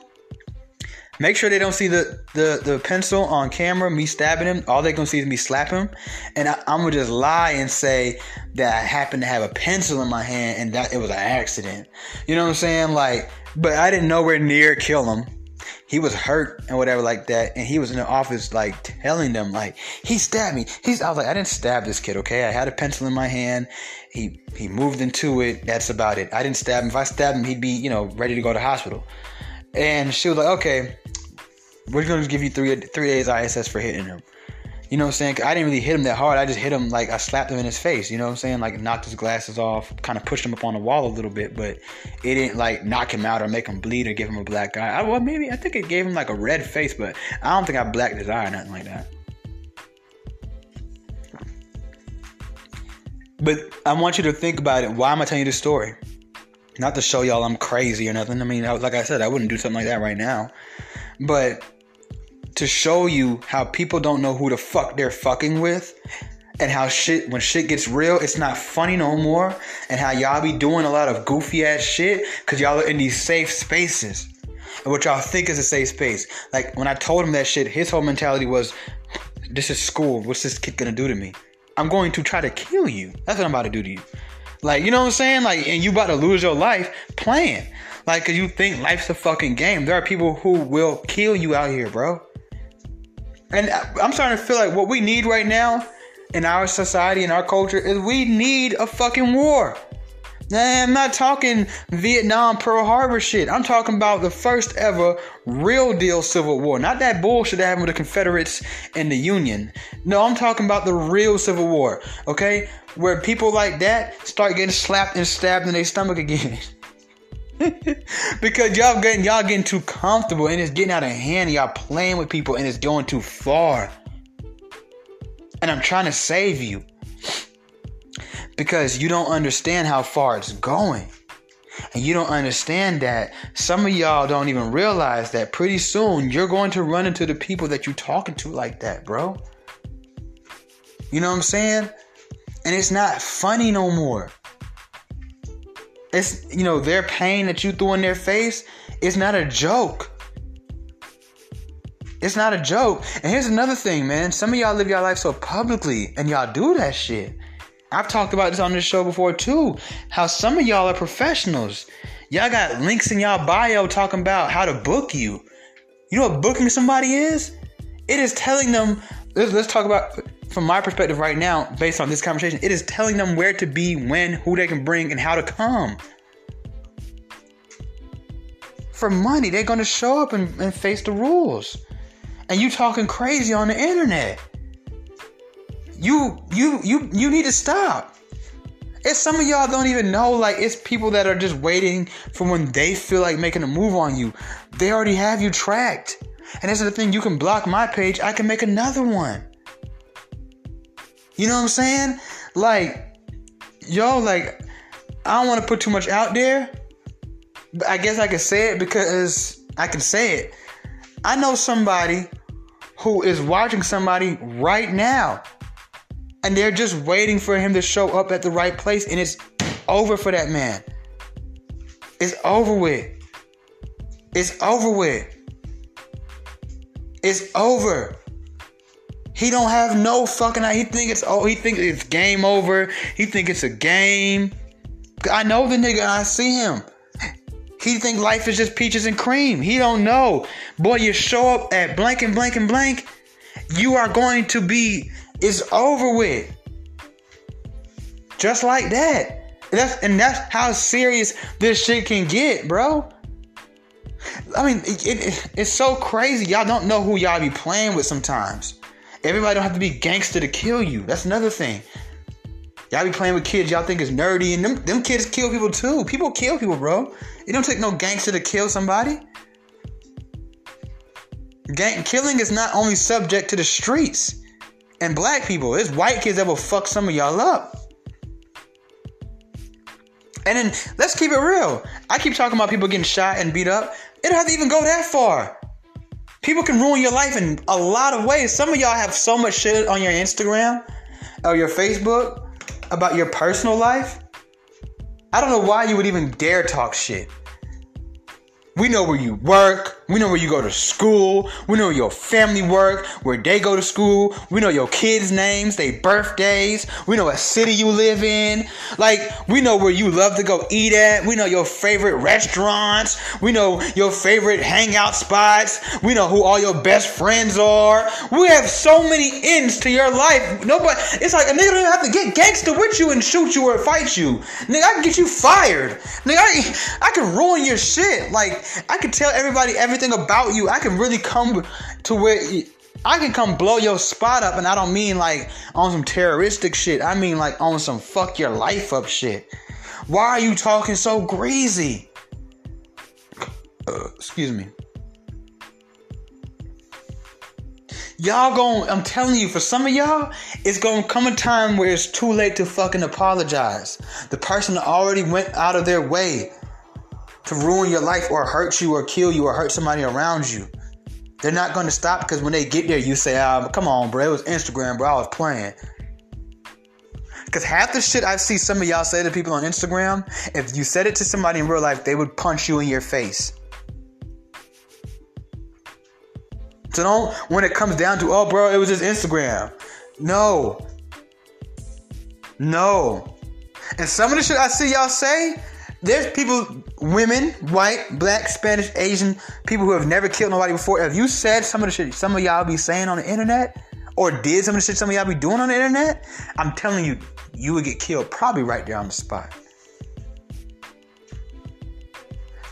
Make sure they don't see the, the, the pencil on camera, me stabbing him. All they're gonna see is me slap him. And I, am gonna just lie and say that I happened to have a pencil in my hand and that it was an accident. You know what I'm saying? Like, but I didn't nowhere near kill him he was hurt and whatever like that and he was in the office like telling them like he stabbed me. He's i was like i didn't stab this kid okay? I had a pencil in my hand. He he moved into it. That's about it. I didn't stab him. If i stabbed him he'd be you know ready to go to hospital. And she was like okay. We're to give you three three days iss for hitting him you know what I'm saying? I didn't really hit him that hard. I just hit him like I slapped him in his face. You know what I'm saying? Like knocked his glasses off, kind of pushed him up on the wall a little bit, but it didn't like knock him out or make him bleed or give him a black eye. I, well, maybe I think it gave him like a red face, but I don't think I blacked his eye or nothing like that. But I want you to think about it. Why am I telling you this story? Not to show y'all I'm crazy or nothing. I mean, like I said, I wouldn't do something like that right now. But to show you how people don't know who the fuck they're fucking with and how shit when shit gets real it's not funny no more and how y'all be doing a lot of goofy ass shit because y'all are in these safe spaces. And what y'all think is a safe space. Like when i told him that shit his whole mentality was this is school. What's this kid gonna do to me? I'm going to try to kill you. That's what i'm about to do to you. Like you know what i'm saying? Like and you about to lose your life playing. Like because you think life's a fucking game. There are people who will kill you out here bro and I'm starting to feel like what we need right now in our society and our culture is we need a fucking war. I'm not talking Vietnam, Pearl Harbor shit. I'm talking about the first ever real deal Civil War. Not that bullshit that happened with the Confederates and the Union. No, I'm talking about the real Civil War, okay? Where people like that start getting slapped and stabbed in their stomach again. [laughs] [laughs] because y'all getting y'all getting too comfortable and it's getting out of hand. Y'all playing with people and it's going too far. And I'm trying to save you because you don't understand how far it's going. And you don't understand that some of y'all don't even realize that pretty soon you're going to run into the people that you're talking to like that, bro. You know what I'm saying? And it's not funny no more. It's you know their pain that you threw in their face. It's not a joke. It's not a joke. And here's another thing, man. Some of y'all live your life so publicly, and y'all do that shit. I've talked about this on this show before too. How some of y'all are professionals. Y'all got links in y'all bio talking about how to book you. You know what booking somebody is? It is telling them. Let's, let's talk about from my perspective right now, based on this conversation, it is telling them where to be, when, who they can bring, and how to come. For money, they're gonna show up and, and face the rules. And you talking crazy on the internet. You you you you need to stop. It's some of y'all don't even know, like it's people that are just waiting for when they feel like making a move on you. They already have you tracked. And this is the thing, you can block my page, I can make another one. You know what I'm saying? Like, yo, like, I don't want to put too much out there, but I guess I can say it because I can say it. I know somebody who is watching somebody right now and they're just waiting for him to show up at the right place and it's over for that man. It's over with. It's over with. It's over. He don't have no fucking. He think it's oh. He think it's game over. He think it's a game. I know the nigga. I see him. He think life is just peaches and cream. He don't know. Boy, you show up at blank and blank and blank, you are going to be. It's over with. Just like that. That's and that's how serious this shit can get, bro. I mean, it, it, it's so crazy. Y'all don't know who y'all be playing with sometimes. Everybody don't have to be gangster to kill you. That's another thing. Y'all be playing with kids y'all think is nerdy, and them, them kids kill people too. People kill people, bro. It don't take no gangster to kill somebody. Gang killing is not only subject to the streets and black people. It's white kids that will fuck some of y'all up. And then let's keep it real. I keep talking about people getting shot and beat up. It don't have to even go that far. People can ruin your life in a lot of ways. Some of y'all have so much shit on your Instagram or your Facebook about your personal life. I don't know why you would even dare talk shit. We know where you work. We know where you go to school. We know your family work, where they go to school. We know your kids' names, their birthdays. We know what city you live in. Like, we know where you love to go eat at. We know your favorite restaurants. We know your favorite hangout spots. We know who all your best friends are. We have so many ends to your life. Nobody, it's like a nigga don't even have to get gangster with you and shoot you or fight you. Nigga, I can get you fired. Nigga, I, I can ruin your shit. Like, I can tell everybody everything about you. I can really come to where I can come blow your spot up, and I don't mean like on some terroristic shit. I mean like on some fuck your life up shit. Why are you talking so greasy? Uh, excuse me. Y'all going I'm telling you, for some of y'all, it's gonna come a time where it's too late to fucking apologize. The person already went out of their way to ruin your life or hurt you or kill you or hurt somebody around you. They're not going to stop because when they get there, you say, ah, come on, bro. It was Instagram, bro. I was playing. Because half the shit I see some of y'all say to people on Instagram, if you said it to somebody in real life, they would punch you in your face. So don't, when it comes down to, oh, bro, it was just Instagram. No. No. And some of the shit I see y'all say, there's people, women, white, black, Spanish, Asian, people who have never killed nobody before. If you said some of the shit some of y'all be saying on the internet, or did some of the shit some of y'all be doing on the internet, I'm telling you, you would get killed probably right there on the spot.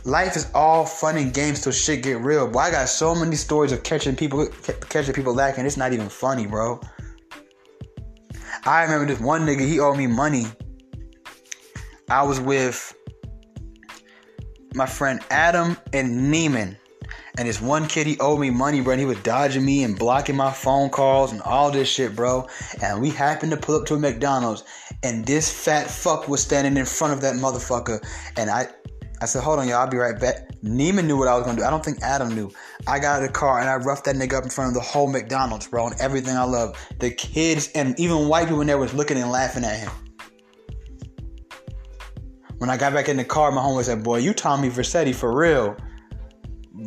Life is all fun and games till shit get real. Boy, I got so many stories of catching people catching people lacking. It's not even funny, bro. I remember this one nigga, he owed me money. I was with my friend Adam and Neiman. And this one kid, he owed me money, bro. And he was dodging me and blocking my phone calls and all this shit, bro. And we happened to pull up to a McDonald's, and this fat fuck was standing in front of that motherfucker. And I, I said, "Hold on, y'all. I'll be right back." Neiman knew what I was gonna do. I don't think Adam knew. I got out of the car and I roughed that nigga up in front of the whole McDonald's, bro, and everything I love. The kids and even white people in there was looking and laughing at him. When I got back in the car, my homie said, Boy, you Tommy Vercetti for real.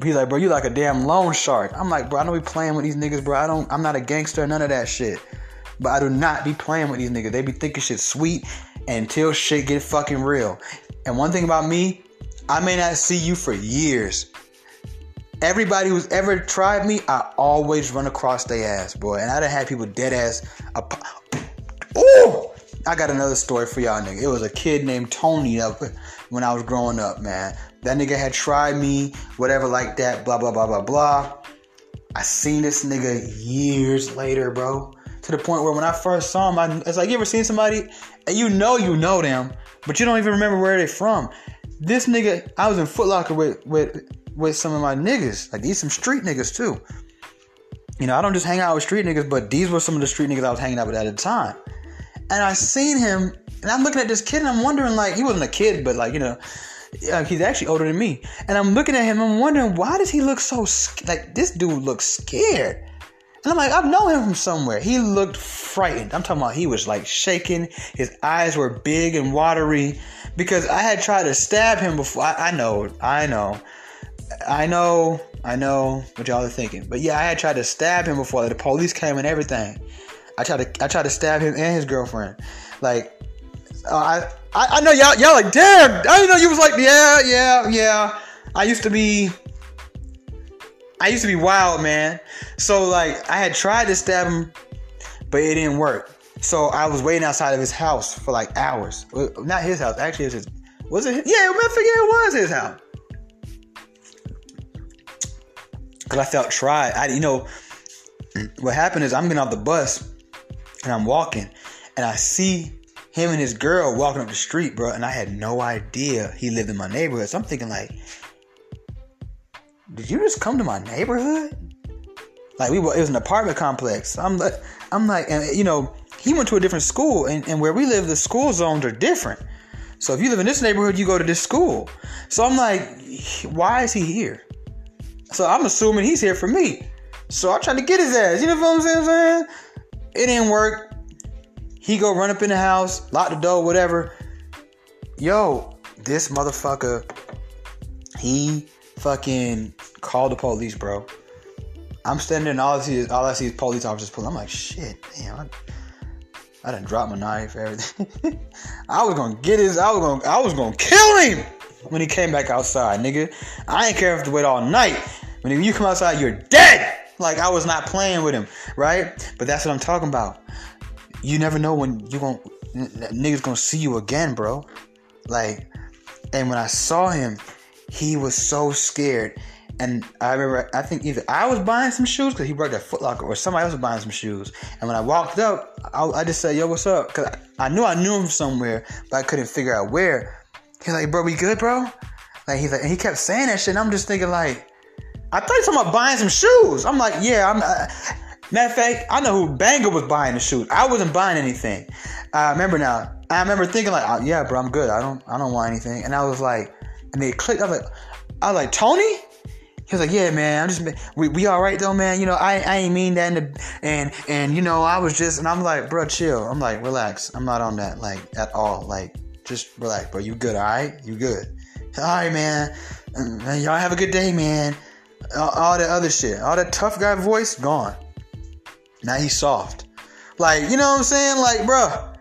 He's like, bro, you like a damn loan shark. I'm like, bro, I don't be playing with these niggas, bro. I don't I'm not a gangster, none of that shit. But I do not be playing with these niggas. They be thinking shit sweet until shit get fucking real. And one thing about me, I may not see you for years. Everybody who's ever tried me, I always run across their ass, boy. And I done had people dead ass. Oh! I got another story for y'all, nigga. It was a kid named Tony up when I was growing up, man. That nigga had tried me, whatever, like that, blah, blah, blah, blah, blah. I seen this nigga years later, bro. To the point where when I first saw him, I, it's like, you ever seen somebody, and you know you know them, but you don't even remember where they from. This nigga, I was in Footlocker with, with, with some of my niggas. Like, these some street niggas, too. You know, I don't just hang out with street niggas, but these were some of the street niggas I was hanging out with at the time and I seen him, and I'm looking at this kid, and I'm wondering, like, he wasn't a kid, but like, you know, Uh, he's actually older than me, and I'm looking at him. I'm wondering why does he look so like this dude looks scared. And I'm like, I've known him from somewhere. He looked frightened. I'm talking about he was like shaking. His eyes were big and watery because I had tried to stab him before. I, I know, I know, I know, I know what y'all are thinking. But yeah, I had tried to stab him before. The police came and everything. I tried to, I tried to stab him and his girlfriend. Like, uh, I, I, I know y'all, y'all like, damn. I didn't know you was like, yeah, yeah, yeah. I used to be I used to be wild, man. So like I had tried to stab him, but it didn't work. So I was waiting outside of his house for like hours. Not his house, actually, it was his. Was it? His? Yeah, I forget it was his house. Cause I felt tried. I, you know, what happened is I'm getting off the bus and I'm walking, and I see him and his girl walking up the street, bro. And I had no idea he lived in my neighborhood. So I'm thinking like, did you just come to my neighborhood? Like we were, it was an apartment complex. I'm like, I'm like, and you know, he went to a different school, and, and where we live, the school zones are different. So if you live in this neighborhood, you go to this school. So I'm like, why is he here? So I'm assuming he's here for me. So I tried to get his ass. You know what I'm saying? It didn't work. He go run up in the house, lock the door, whatever. Yo, this motherfucker, he fucking called the police, bro. I'm standing and all I see is all I see is police officers pulling. I'm like, shit, damn. I, I done dropped my knife, everything. [laughs] I was gonna get his. I was gonna. I was gonna kill him when he came back outside, nigga. I ain't care if to wait all night. When you come outside, you're dead. Like I was not playing with him, right? But that's what I'm talking about. You never know when you going niggas gonna see you again, bro. Like, and when I saw him, he was so scared. And I remember, I think either I was buying some shoes because he worked at Foot Locker, or somebody else was buying some shoes. And when I walked up, I, I just said, "Yo, what's up?" Because I, I, knew I knew him somewhere, but I couldn't figure out where. He's like, "Bro, we good, bro?" Like he's like, and he kept saying that shit. And I'm just thinking, like, I thought he was talking about buying some shoes. I'm like, yeah, I'm. Uh, matter of fact, I know who Banger was buying the shoes. I wasn't buying anything. I remember now. I remember thinking like, oh, yeah, bro, I'm good. I don't, I don't want anything. And I was like, and they clicked. I was like, I was like, Tony? He was like, yeah, man, I'm just, we, we all right though, man. You know, I, I ain't mean that. The, and, and, you know, I was just, and I'm like, bro, chill. I'm like, relax. I'm not on that, like, at all. Like, just relax, bro. You good, all right? You good. All right, man. man y'all have a good day, man. All, that other shit, all that tough guy voice, gone. Now he's soft. Like, you know what I'm saying? Like, bro,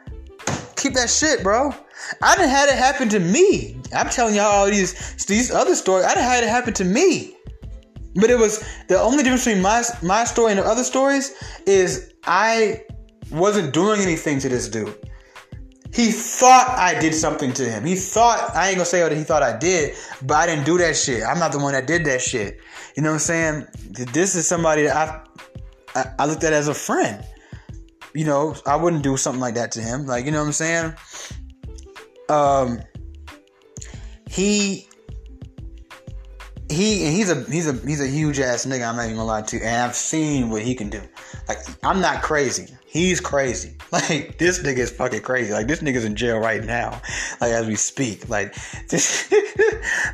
keep that shit, bro. I didn't had it happen to me. I'm telling y'all all these these other stories. I didn't had it happen to me. But it was the only difference between my my story and the other stories is I wasn't doing anything to this dude. He thought I did something to him. He thought I ain't gonna say what he thought I did, but I didn't do that shit. I'm not the one that did that shit. You know what I'm saying? This is somebody that I I, looked at as a friend. You know, I wouldn't do something like that to him. Like, you know what I'm saying? Um he he and he's a he's a he's a huge ass nigga. I'm not even gonna lie to you. And I've seen what he can do. Like I'm not crazy. He's crazy. Like this nigga is fucking crazy. Like this nigga's in jail right now. Like as we speak. Like [laughs] this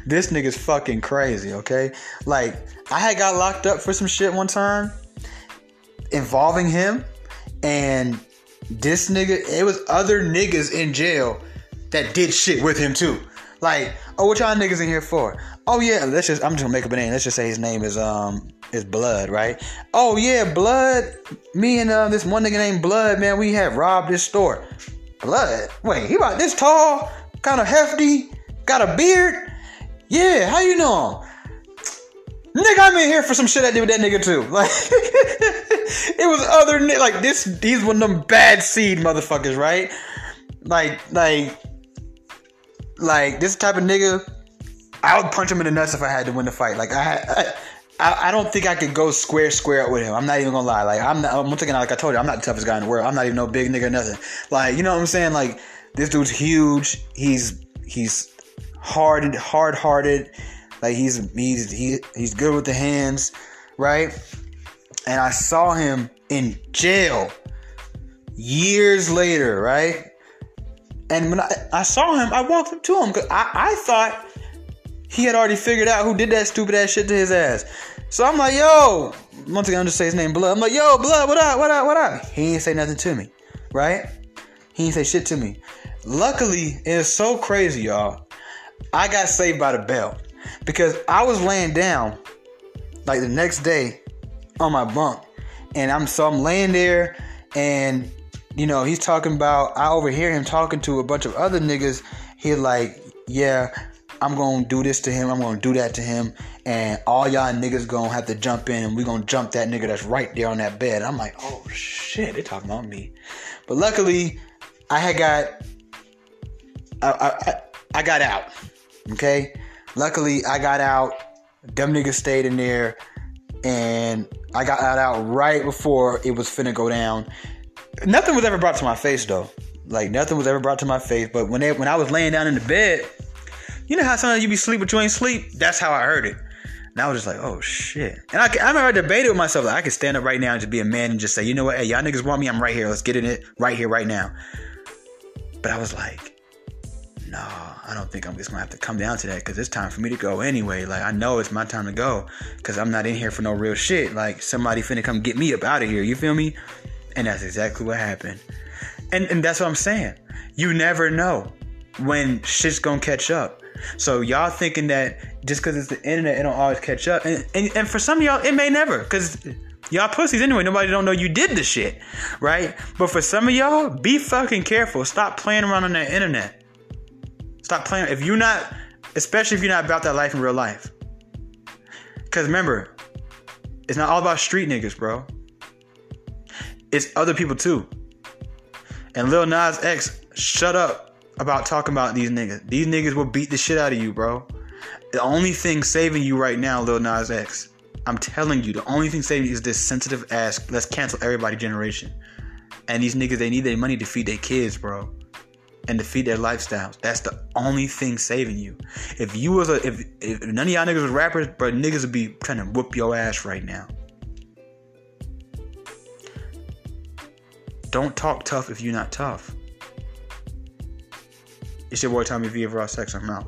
this nigga's fucking crazy. Okay. Like I had got locked up for some shit one time involving him, and this nigga. It was other niggas in jail that did shit with him too. Like, oh, what y'all niggas in here for? Oh yeah, let's just I'm just gonna make up a name. Let's just say his name is um is Blood, right? Oh yeah, Blood. Me and uh, this one nigga named Blood, man, we have robbed this store. Blood. Wait, he about this tall, kind of hefty, got a beard. Yeah, how you know him? Nigga, I'm in here for some shit I did with that nigga too. [laughs] Like, it was other like this. These one of them bad seed motherfuckers, right? Like, like like this type of nigga, I would punch him in the nuts if I had to win the fight. Like I, I, I don't think I could go square square up with him. I'm not even gonna lie. Like I'm not. I'm thinking like I told you, I'm not the toughest guy in the world. I'm not even no big nigga, nothing. Like you know what I'm saying? Like this dude's huge. He's he's hard hard hearted. Like he's he's he, he's good with the hands, right? And I saw him in jail years later, right? And when I, I saw him, I walked up to him because I, I thought he had already figured out who did that stupid ass shit to his ass. So I'm like, yo, once again, I'm just say his name, Blood. I'm like, yo, Blood, what up, what up, what up? He ain't say nothing to me, right? He ain't say shit to me. Luckily, it's so crazy, y'all. I got saved by the bell because I was laying down like the next day on my bunk, and I'm so I'm laying there, and you know he's talking about. I overhear him talking to a bunch of other niggas. He like, yeah, I'm gonna do this to him. I'm gonna do that to him, and all y'all niggas gonna have to jump in, and we gonna jump that nigga that's right there on that bed. I'm like, oh shit, they talking about me. But luckily, I had got, I, I, I got out. Okay, luckily I got out. Them niggas stayed in there, and I got out right before it was finna go down. Nothing was ever brought to my face though. Like nothing was ever brought to my face. But when they, when I was laying down in the bed, you know how sometimes you be sleep but you ain't sleep. That's how I heard it. And I was just like, oh shit. And I, I remember I debated with myself like I could stand up right now and just be a man and just say, you know what, hey y'all niggas want me, I'm right here. Let's get in it right here, right now. But I was like, no, I don't think I'm just gonna have to come down to that because it's time for me to go anyway. Like I know it's my time to go because I'm not in here for no real shit. Like somebody finna come get me up out of here. You feel me? And that's exactly what happened. And and that's what I'm saying. You never know when shit's gonna catch up. So y'all thinking that just because it's the internet, it don't always catch up. And, and and for some of y'all, it may never because Y'all pussies anyway. Nobody don't know you did the shit, right? But for some of y'all, be fucking careful. Stop playing around on that internet. Stop playing. If you're not, especially if you're not about that life in real life. Because remember, it's not all about street niggas, bro. It's other people too. And Lil Nas X, shut up about talking about these niggas. These niggas will beat the shit out of you, bro. The only thing saving you right now, Lil Nas X, I'm telling you, the only thing saving is this sensitive ass. Let's cancel everybody generation. And these niggas, they need their money to feed their kids, bro, and to feed their lifestyles. That's the only thing saving you. If you was a, if, if none of y'all niggas was rappers, bro, niggas would be trying to whoop your ass right now. Don't talk tough if you're not tough. It's your boy Tommy V of Raw Sex. I'm out.